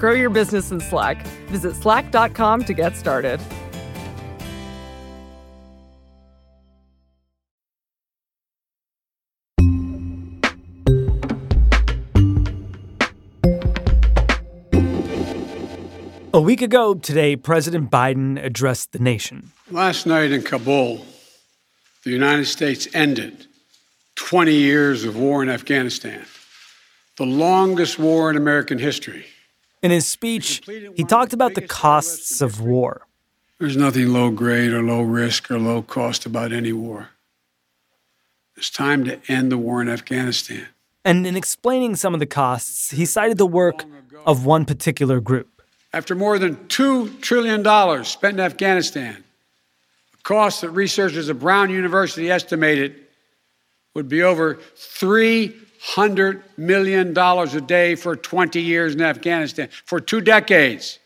Grow your business in Slack. Visit slack.com to get started. A week ago today, President Biden addressed the nation. Last night in Kabul, the United States ended 20 years of war in Afghanistan, the longest war in American history. In his speech, he talked about the costs of war. There's nothing low grade or low risk or low cost about any war. It's time to end the war in Afghanistan. And in explaining some of the costs, he cited the work of one particular group. After more than $2 trillion spent in Afghanistan, a cost that researchers at Brown University estimated would be over $300 million a day for 20 years in Afghanistan, for two decades.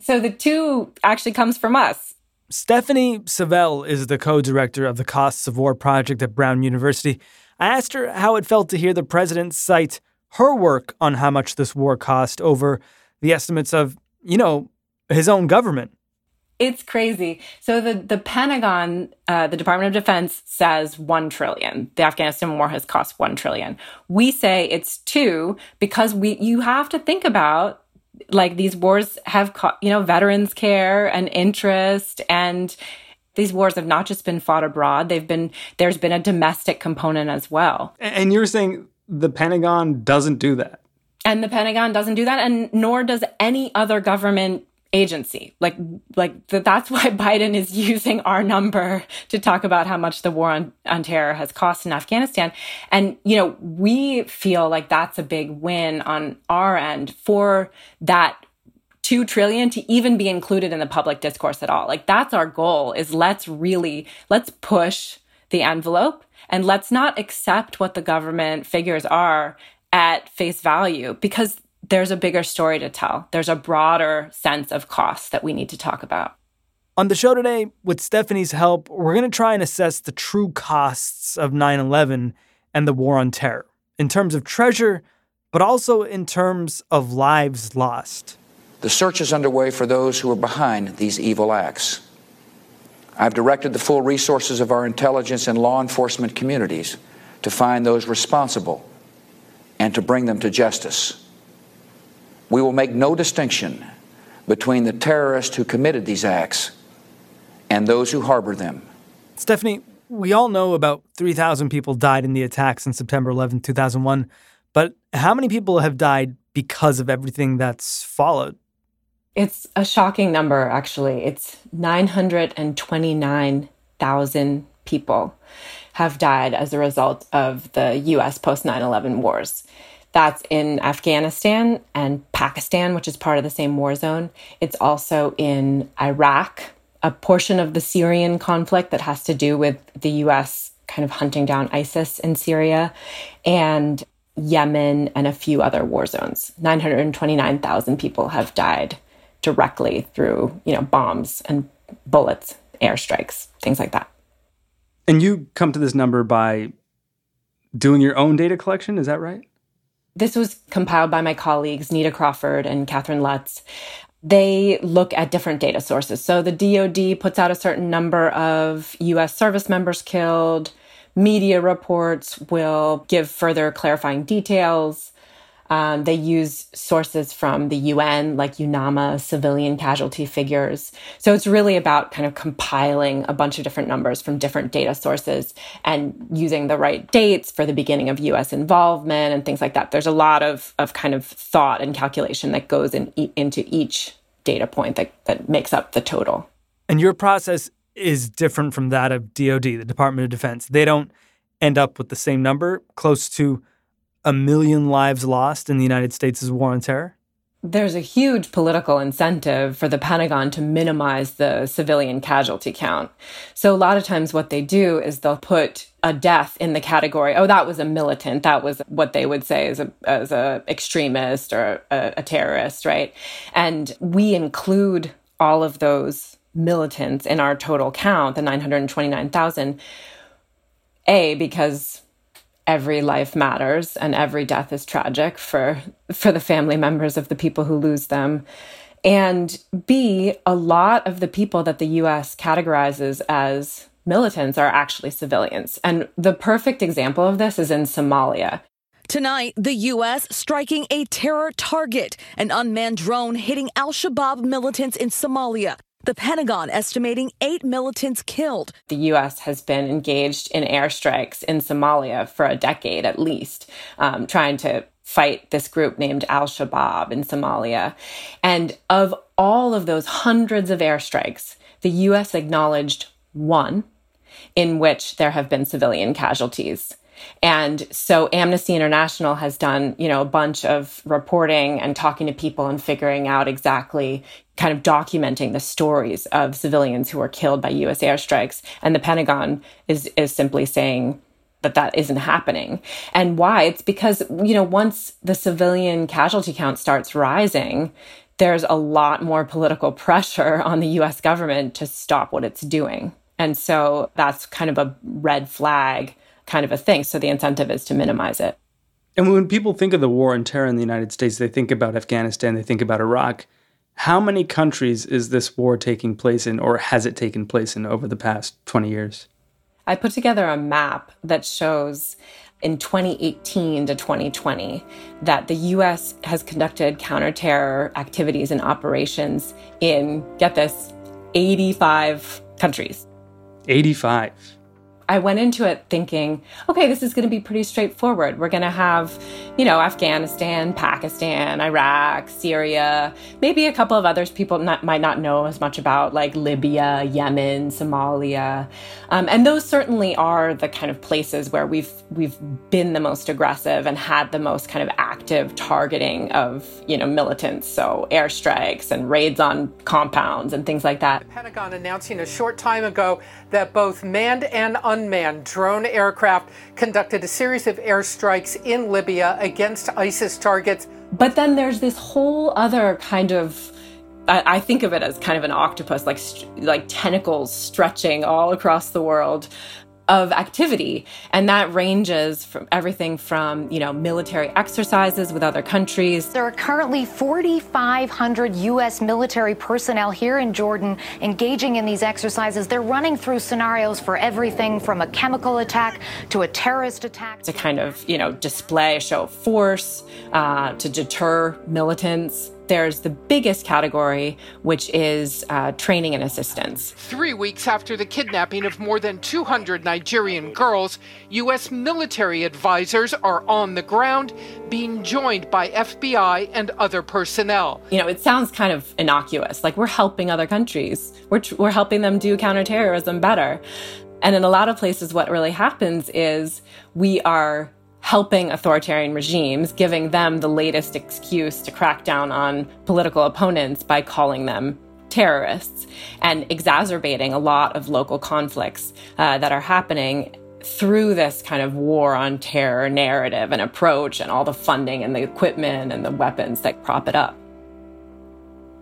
So the two actually comes from us. Stephanie Savell is the co director of the Costs of War project at Brown University. I asked her how it felt to hear the president cite her work on how much this war cost over the estimates of, you know, his own government. It's crazy. So the the Pentagon, uh, the Department of Defense says one trillion. The Afghanistan war has cost one trillion. We say it's two because we you have to think about like these wars have co- you know veterans care and interest and these wars have not just been fought abroad they've been there's been a domestic component as well and you're saying the pentagon doesn't do that and the Pentagon doesn't do that, and nor does any other government agency. Like, like that's why Biden is using our number to talk about how much the war on, on terror has cost in Afghanistan. And, you know, we feel like that's a big win on our end for that 2 trillion to even be included in the public discourse at all. Like that's our goal is let's really, let's push the envelope and let's not accept what the government figures are at face value because there's a bigger story to tell. There's a broader sense of cost that we need to talk about. On the show today, with Stephanie's help, we're going to try and assess the true costs of 9 11 and the war on terror in terms of treasure, but also in terms of lives lost. The search is underway for those who are behind these evil acts. I've directed the full resources of our intelligence and law enforcement communities to find those responsible and to bring them to justice. We will make no distinction between the terrorists who committed these acts and those who harbor them. Stephanie, we all know about 3,000 people died in the attacks on September 11, 2001, but how many people have died because of everything that's followed? It's a shocking number, actually. It's 929,000 people have died as a result of the US post 9 11 wars. That's in Afghanistan and Pakistan, which is part of the same war zone. It's also in Iraq, a portion of the Syrian conflict that has to do with the US kind of hunting down ISIS in Syria, and Yemen and a few other war zones. 929,000 people have died directly through, you know, bombs and bullets, airstrikes, things like that. And you come to this number by doing your own data collection, is that right? This was compiled by my colleagues, Neta Crawford and Catherine Lutz. They look at different data sources. So the DoD puts out a certain number of US service members killed. Media reports will give further clarifying details. Um, they use sources from the UN, like UNAMA, civilian casualty figures. So it's really about kind of compiling a bunch of different numbers from different data sources and using the right dates for the beginning of US involvement and things like that. There's a lot of, of kind of thought and calculation that goes in, into each data point that, that makes up the total. And your process is different from that of DoD, the Department of Defense. They don't end up with the same number, close to a million lives lost in the United States' war on terror? there's a huge political incentive for the Pentagon to minimize the civilian casualty count. So a lot of times what they do is they'll put a death in the category, oh, that was a militant. That was what they would say as a, as a extremist or a, a terrorist, right? And we include all of those militants in our total count, the 929,000. A, because every life matters and every death is tragic for for the family members of the people who lose them and b a lot of the people that the US categorizes as militants are actually civilians and the perfect example of this is in Somalia Tonight, the U.S. striking a terror target, an unmanned drone hitting al Shabaab militants in Somalia. The Pentagon estimating eight militants killed. The U.S. has been engaged in airstrikes in Somalia for a decade at least, um, trying to fight this group named Al Shabaab in Somalia. And of all of those hundreds of airstrikes, the U.S. acknowledged one in which there have been civilian casualties. And so Amnesty International has done, you know, a bunch of reporting and talking to people and figuring out exactly kind of documenting the stories of civilians who were killed by US airstrikes. And the Pentagon is is simply saying that that isn't happening. And why? It's because, you know, once the civilian casualty count starts rising, there's a lot more political pressure on the US government to stop what it's doing. And so that's kind of a red flag kind of a thing. So the incentive is to minimize it. And when people think of the war on terror in the United States, they think about Afghanistan, they think about Iraq. How many countries is this war taking place in, or has it taken place in over the past 20 years? I put together a map that shows in 2018 to 2020 that the US has conducted counterterror activities and operations in, get this, 85 countries. 85. I went into it thinking, okay, this is going to be pretty straightforward. We're going to have, you know, Afghanistan, Pakistan, Iraq, Syria, maybe a couple of others people not, might not know as much about, like Libya, Yemen, Somalia, um, and those certainly are the kind of places where we've we've been the most aggressive and had the most kind of active targeting of, you know, militants. So airstrikes and raids on compounds and things like that. The Pentagon announcing a short time ago that both manned and unmanned drone aircraft conducted a series of airstrikes in Libya against ISIS targets. But then there's this whole other kind of I, think of it as kind of an octopus, like like tentacles stretching all across the world, of activity. And that ranges from everything from you know military exercises with other countries. There are currently 4500 US military personnel here in Jordan engaging in these exercises. They're running through scenarios for everything from a chemical attack to a terrorist attack. To kind of you know display a show of force uh, to deter militants there's the biggest category, which is uh, training and assistance. Three weeks after the kidnapping of more than 200 Nigerian girls, U.S. military advisors are on the ground, being joined by FBI and other personnel. You know, it sounds kind of innocuous, like we're helping other countries, we're, we're helping them do counterterrorism better. And in a lot of places, what really happens is we are helping authoritarian regimes, giving them the latest excuse to crack down on political opponents by calling them terrorists and exacerbating a lot of local conflicts uh, that are happening through this kind of war on terror narrative and approach and all the funding and the equipment and the weapons that prop it up.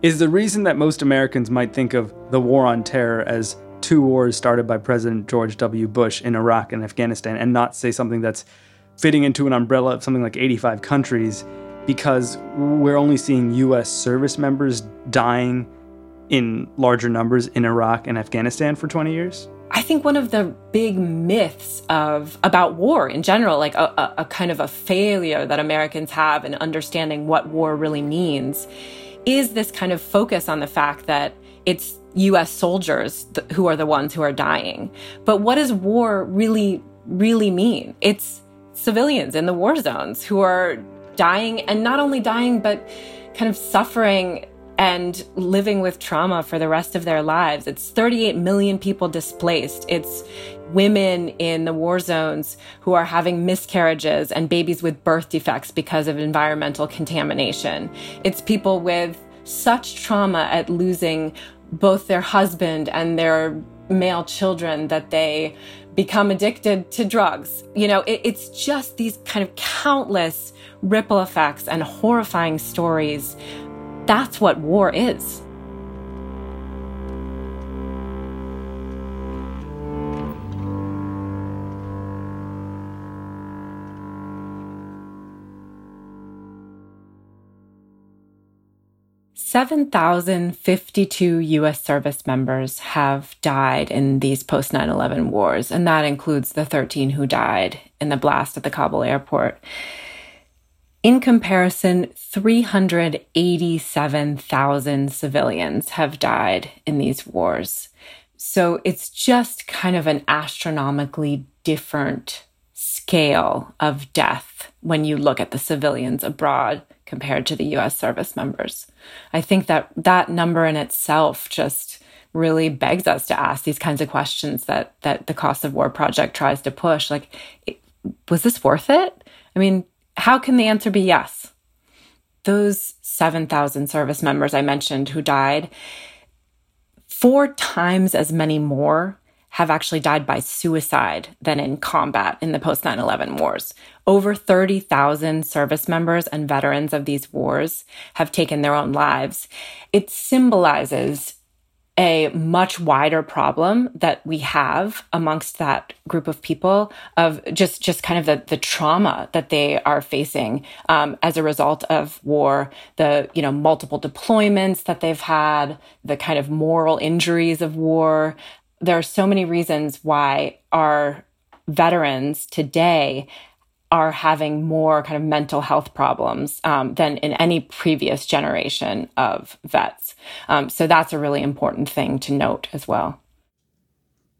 Is the reason that most Americans might think of the war on terror as two wars started by President George W. Bush in Iraq and Afghanistan and not say something that's fitting into an umbrella of something like 85 countries because we're only seeing US service members dying in larger numbers in Iraq and Afghanistan for 20 years? I think one of the big myths of about war in general, like a, a, a kind of a failure that Americans have in understanding what war really means, is this kind of focus on the fact that it's US soldiers th- who are the ones who are dying. But what does war really, really mean? It's civilians in the war zones who are dying and not only dying, but kind of suffering and living with trauma for the rest of their lives. It's 38 million people displaced. It's women in the war zones who are having miscarriages and babies with birth defects because of environmental contamination. It's people with such trauma at losing both their husband and their male children that they become addicted to drugs. You know, it, it's just these kind of countless ripple effects and horrifying stories. That's what war is. 7,052 U.S. service members have died in these post 9 11 wars, and that includes the 13 who died in the blast at the Kabul airport. In comparison, 387,000 civilians have died in these wars. So it's just kind of an astronomically different scale of death when you look at the civilians abroad compared to the US service members. I think that that number in itself just really begs us to ask these kinds of questions that that the cost of war project tries to push like was this worth it? I mean, how can the answer be yes? Those 7,000 service members I mentioned who died, four times as many more have actually died by suicide than in combat in the post 9 11 wars. Over 30,000 service members and veterans of these wars have taken their own lives. It symbolizes a much wider problem that we have amongst that group of people of just just kind of the, the trauma that they are facing um, as a result of war the you know multiple deployments that they've had the kind of moral injuries of war there are so many reasons why our veterans today are having more kind of mental health problems um, than in any previous generation of vets. Um, so that's a really important thing to note as well.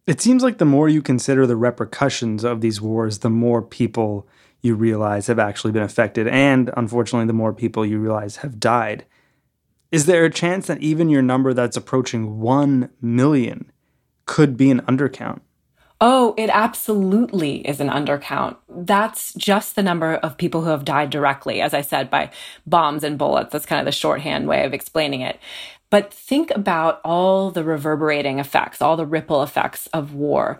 It seems like the more you consider the repercussions of these wars, the more people you realize have actually been affected. And unfortunately, the more people you realize have died. Is there a chance that even your number that's approaching 1 million could be an undercount. Oh, it absolutely is an undercount. That's just the number of people who have died directly, as I said, by bombs and bullets. That's kind of the shorthand way of explaining it. But think about all the reverberating effects, all the ripple effects of war.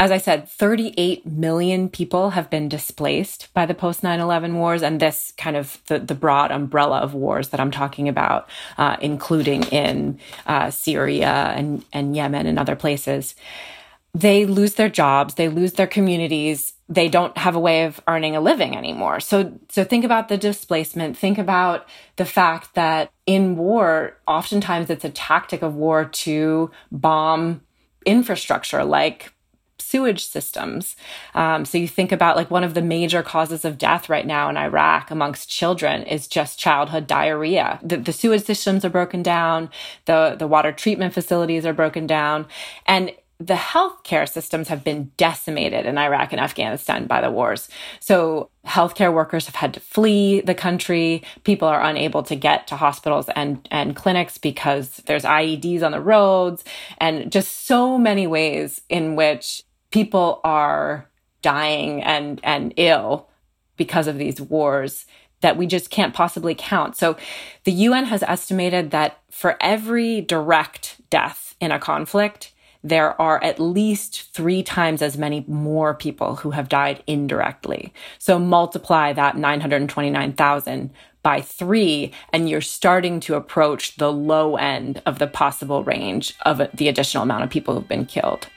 As I said, 38 million people have been displaced by the post 9 11 wars, and this kind of the, the broad umbrella of wars that I'm talking about, uh, including in uh, Syria and, and Yemen and other places. They lose their jobs, they lose their communities, they don't have a way of earning a living anymore. So, so think about the displacement. Think about the fact that in war, oftentimes it's a tactic of war to bomb infrastructure like sewage systems. Um, so you think about like one of the major causes of death right now in Iraq amongst children is just childhood diarrhea. The, the sewage systems are broken down, the the water treatment facilities are broken down, and the healthcare systems have been decimated in Iraq and Afghanistan by the wars. So healthcare workers have had to flee the country. People are unable to get to hospitals and, and clinics because there's IEDs on the roads and just so many ways in which people are dying and and ill because of these wars that we just can't possibly count. So the UN has estimated that for every direct death in a conflict, there are at least three times as many more people who have died indirectly. So multiply that 929,000 by three, and you're starting to approach the low end of the possible range of the additional amount of people who've been killed.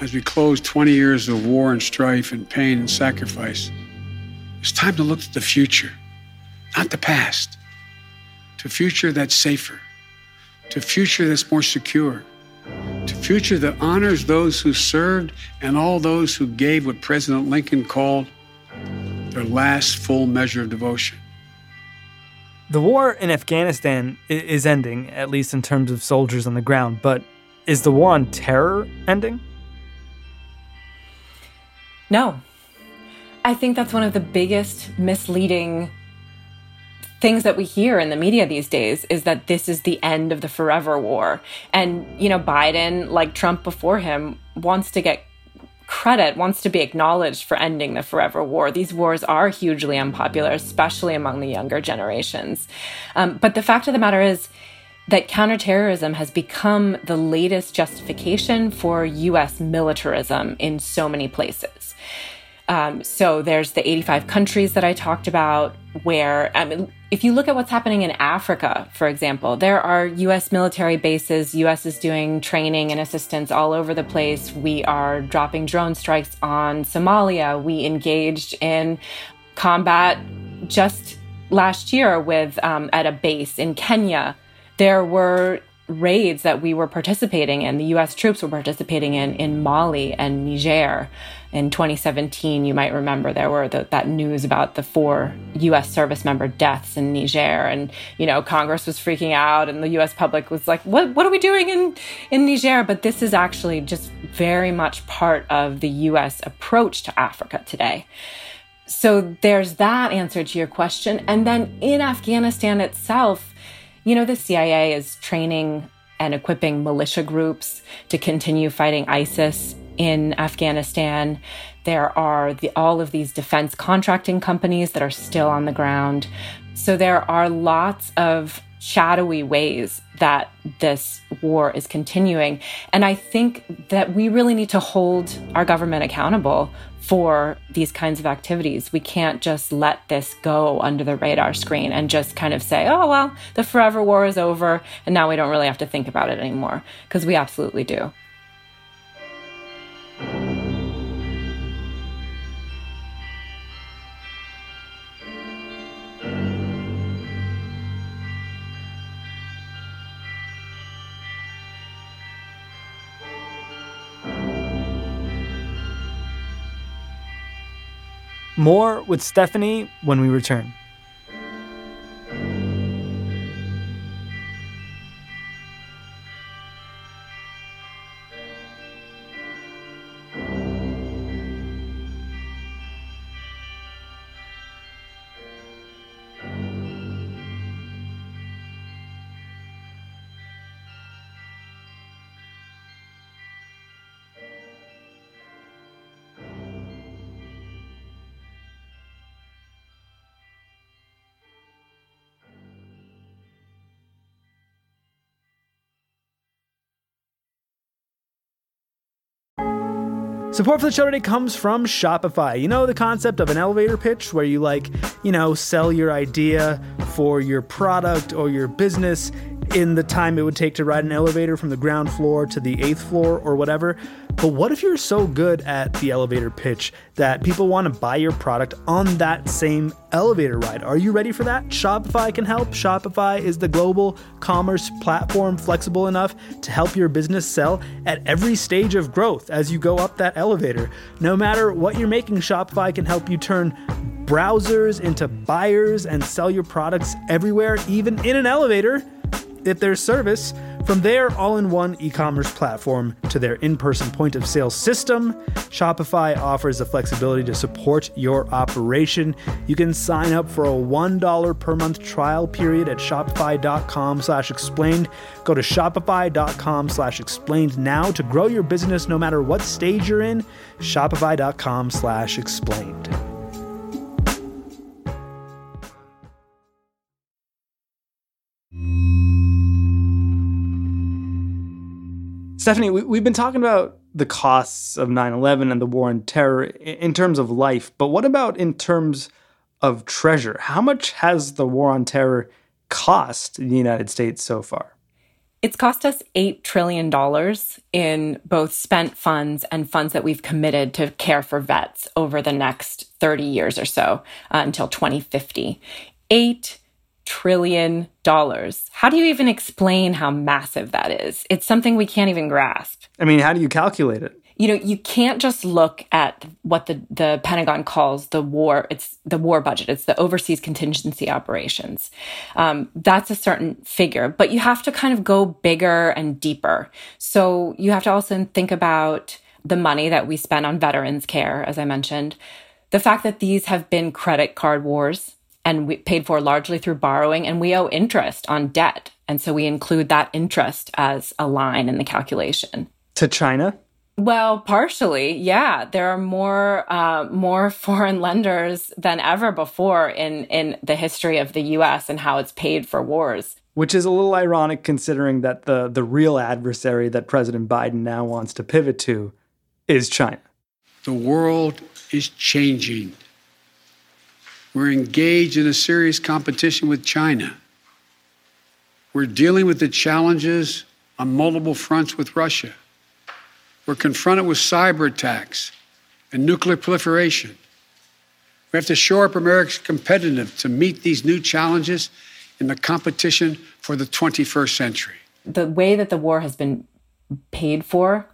As we close 20 years of war and strife and pain and sacrifice, it's time to look to the future, not the past, to a future that's safer, to a future that's more secure, to a future that honors those who served and all those who gave what President Lincoln called their last full measure of devotion. The war in Afghanistan is ending, at least in terms of soldiers on the ground, but is the war on terror ending? No. I think that's one of the biggest misleading things that we hear in the media these days is that this is the end of the forever war. And, you know, Biden, like Trump before him, wants to get credit, wants to be acknowledged for ending the forever war. These wars are hugely unpopular, especially among the younger generations. Um, but the fact of the matter is, that counterterrorism has become the latest justification for US militarism in so many places. Um, so there's the 85 countries that I talked about, where I mean, if you look at what's happening in Africa, for example, there are U.S. military bases. U.S. is doing training and assistance all over the place. We are dropping drone strikes on Somalia. We engaged in combat just last year with um, at a base in Kenya. There were raids that we were participating in, the US troops were participating in in Mali and Niger. In 2017, you might remember there were the, that news about the four US service member deaths in Niger. And, you know, Congress was freaking out and the US public was like, what, what are we doing in, in Niger? But this is actually just very much part of the US approach to Africa today. So there's that answer to your question. And then in Afghanistan itself, you know, the CIA is training and equipping militia groups to continue fighting ISIS in Afghanistan. There are the, all of these defense contracting companies that are still on the ground. So there are lots of shadowy ways that this war is continuing. And I think that we really need to hold our government accountable for these kinds of activities. We can't just let this go under the radar screen and just kind of say, oh, well, the forever war is over and now we don't really have to think about it anymore, because we absolutely do. More with Stephanie when we return. Support for the show today comes from Shopify. You know the concept of an elevator pitch where you like, you know, sell your idea for your product or your business in the time it would take to ride an elevator from the ground floor to the eighth floor or whatever. But what if you're so good at the elevator pitch that people want to buy your product on that same elevator ride? Are you ready for that? Shopify can help. Shopify is the global commerce platform flexible enough to help your business sell at every stage of growth as you go up that elevator. No matter what you're making, Shopify can help you turn browsers into buyers and sell your products everywhere, even in an elevator if their service from their all in one e commerce platform to their in person point of sale system, Shopify offers the flexibility to support your operation. You can sign up for a $1 per month trial period at shopify.com slash explained. Go to shopify.com slash explained now to grow your business no matter what stage you're in. Shopify.com slash explained. Stephanie, we, have been talking about the costs of 9 11 and the war on terror in terms of life, but what about in terms of treasure? How much has the war on terror cost the United States so far? It's cost us $8 trillion in both spent funds and funds that we've committed to care for vets over the next 30 years or so uh, until 2050. $8 trillion dollars. How do you even explain how massive that is? It's something we can't even grasp. I mean, how do you calculate it? You know, you can't just look at what the, the Pentagon calls the war. It's the war budget. It's the overseas contingency operations. Um, that's a certain figure, but you have to kind of go bigger and deeper. So you have to also think about the money that we spend on veterans care, as I mentioned, The fact that these have been credit card wars and we paid for largely through borrowing and we owe interest on debt. And so we include that interest as a line in the calculation. To China? Well, partially, yeah. There are more uh, more foreign lenders than ever before in in the history of the U.S. and how it's paid for wars. Which is a little ironic, considering that the the real adversary that President Biden now wants to pivot to is China. The world is changing. We're engaged in a serious competition with China. We're dealing with the challenges on multiple fronts with Russia. We're confronted with cyber attacks and nuclear proliferation. We have to shore up America's competitiveness to meet these new challenges in the competition for the 21st century. The way that the war has been paid for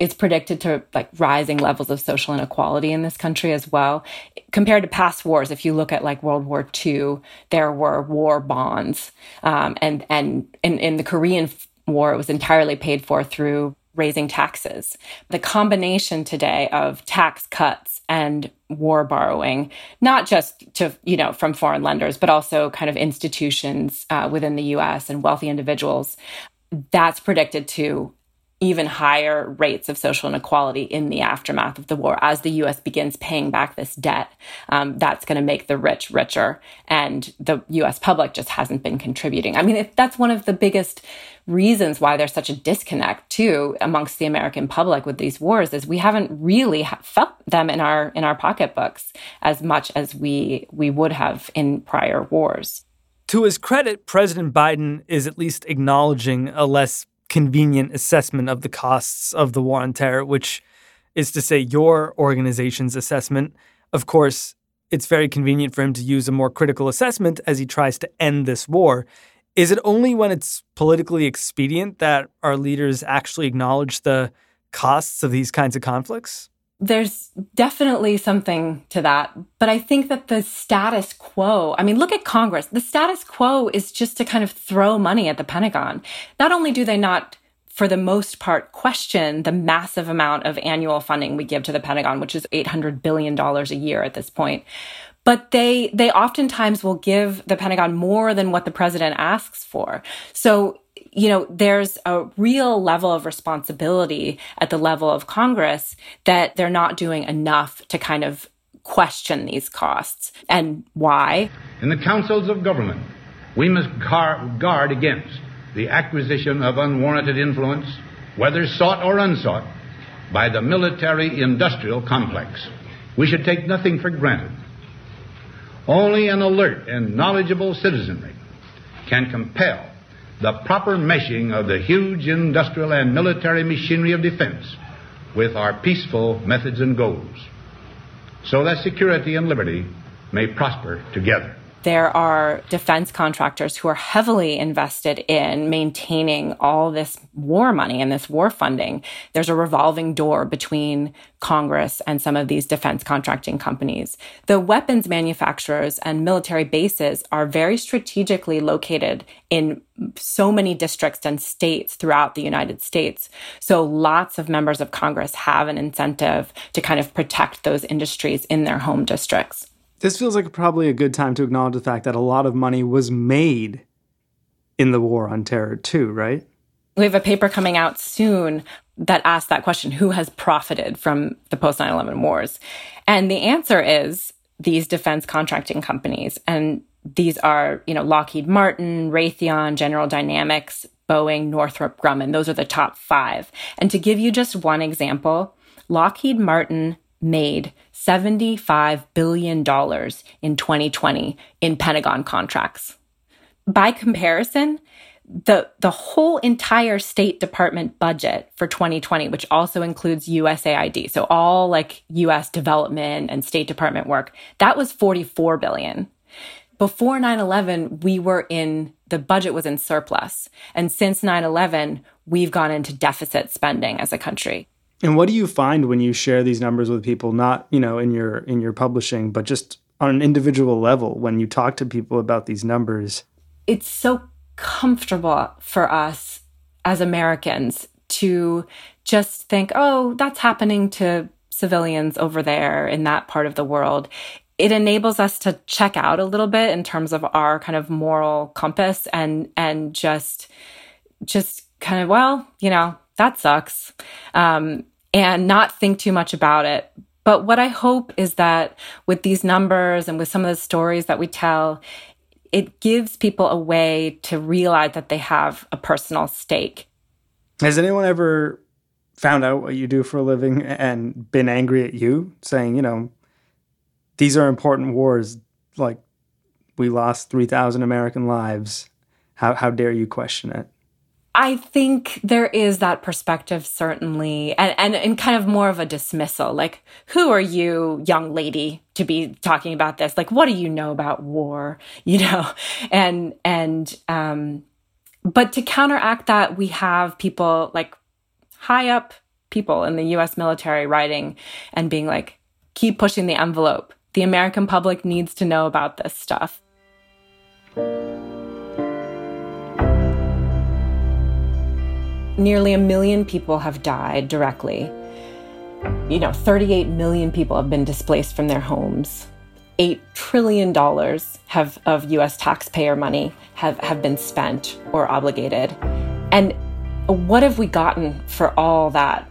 it's predicted to like rising levels of social inequality in this country as well compared to past wars if you look at like world war ii there were war bonds um, and and in, in the korean war it was entirely paid for through raising taxes. The combination today of tax cuts and war borrowing, not just to, you know, from foreign lenders, but also kind of institutions uh, within the US and wealthy individuals, that's predicted to even higher rates of social inequality in the aftermath of the war. As the US begins paying back this debt, um, that's going to make the rich richer. And the US public just hasn't been contributing. I mean, if that's one of the biggest reasons why there's such a disconnect too amongst the American public with these wars is we haven't really felt them in our in our pocketbooks as much as we we would have in prior wars. To his credit, President Biden is at least acknowledging a less convenient assessment of the costs of the war on terror, which is to say your organization's assessment. Of course, it's very convenient for him to use a more critical assessment as he tries to end this war. Is it only when it's politically expedient that our leaders actually acknowledge the costs of these kinds of conflicts? There's definitely something to that. But I think that the status quo, I mean, look at Congress. The status quo is just to kind of throw money at the Pentagon. Not only do they not, for the most part, question the massive amount of annual funding we give to the Pentagon, which is $800 billion a year at this point, but they they oftentimes will give the Pentagon more than what the president asks for. So you know, there's a real level of responsibility at the level of Congress that they're not doing enough to kind of question these costs and why. In the councils of government, we must guard against the acquisition of unwarranted influence, whether sought or unsought, by the military industrial complex. We should take nothing for granted. Only an alert and knowledgeable citizenry can compel the proper meshing of the huge industrial and military machinery of defense with our peaceful methods and goals, so that security and liberty may prosper together there are defense contractors who are heavily invested in maintaining all this war money and this war funding. There's a revolving door between Congress and some of these defense contracting companies. The weapons manufacturers and military bases are very strategically located in so many districts and states throughout the United States. So lots of members of Congress have an incentive to kind of protect those industries in their home districts. This feels like probably a good time to acknowledge the fact that a lot of money was made in the war on terror, too, right? We have a paper coming out soon that asks that question who has profited from the post 9 11 wars? And the answer is these defense contracting companies. And these are, you know, Lockheed Martin, Raytheon, General Dynamics, Boeing, Northrop Grumman. Those are the top five. And to give you just one example, Lockheed Martin made $75 billion in 2020 in Pentagon contracts. By comparison, the, the whole entire State Department budget for 2020, which also includes USAID, so all like US development and State Department work, that was 44 billion. Before 9/11, we were in the budget was in surplus. And since 9/11, we've gone into deficit spending as a country. And what do you find when you share these numbers with people, not, you know, in your in your publishing, but just on an individual level when you talk to people about these numbers? It's so comfortable for us as Americans to just think, "Oh, that's happening to civilians over there in that part of the world, it enables us to check out a little bit in terms of our kind of moral compass and and just just kind of well, you know, that sucks. Um, and not think too much about it. But what I hope is that with these numbers and with some of the stories that we tell, it gives people a way to realize that they have a personal stake. Has anyone ever found out what you do for a living and been angry at you, saying, you know, these are important wars, like we lost 3,000 American lives. How, how dare you question it? I think there is that perspective, certainly, and, and, and kind of more of a dismissal. Like, who are you, young lady, to be talking about this? Like, what do you know about war? You know, and, and, um, but to counteract that, we have people like high up people in the US military writing and being like, keep pushing the envelope. The American public needs to know about this stuff. Nearly a million people have died directly. You know, 38 million people have been displaced from their homes. $8 trillion have, of US taxpayer money have, have been spent or obligated. And what have we gotten for all that?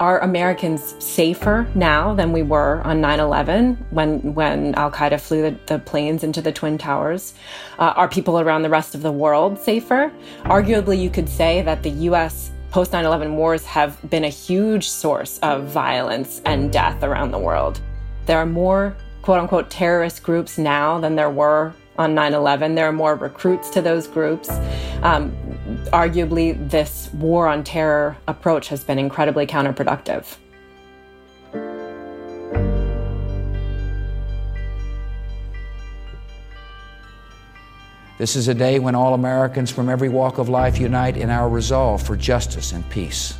Are Americans safer now than we were on 9 11 when, when Al Qaeda flew the, the, planes into the Twin Towers? Uh, are people around the rest of the world safer? Arguably, you could say that the US post 9 11 wars have been a huge source of violence and death around the world. There are more quote unquote terrorist groups now than there were on 9 11. There are more recruits to those groups. Um, arguably, this war on terror approach has been incredibly counterproductive. This is a day when all Americans from every walk of life unite in our resolve for justice and peace.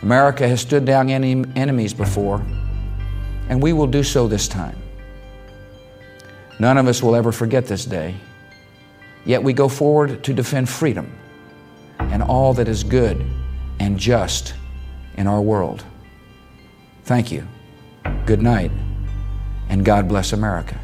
America has stood down enemies before, and we will do so this time. None of us will ever forget this day. Yet we go forward to defend freedom and all that is good and just in our world. Thank you. Good night, and God bless America.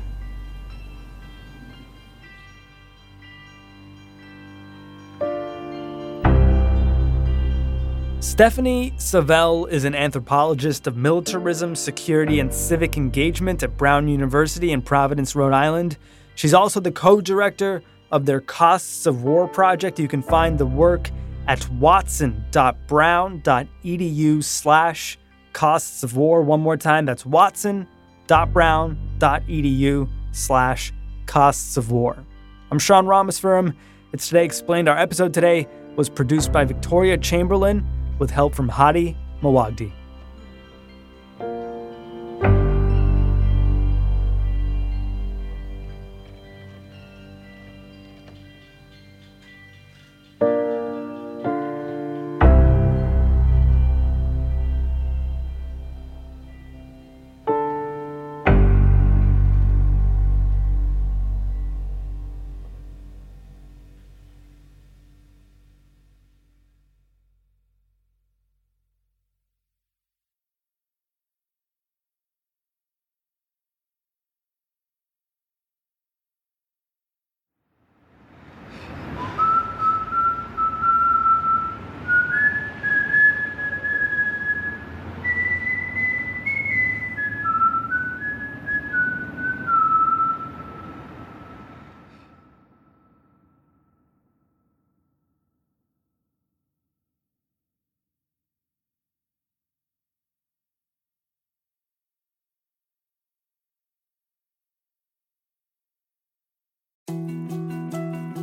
Stephanie Savell is an anthropologist of militarism, security, and civic engagement at Brown University in Providence, Rhode Island. She's also the co director of their Costs of War project. You can find the work at watson.brown.edu slash costs of war. One more time, that's watson.brown.edu slash costs of war. I'm Sean Rameswaram. It's Today Explained. Our episode today was produced by Victoria Chamberlin with help from Hady Mawajdeh.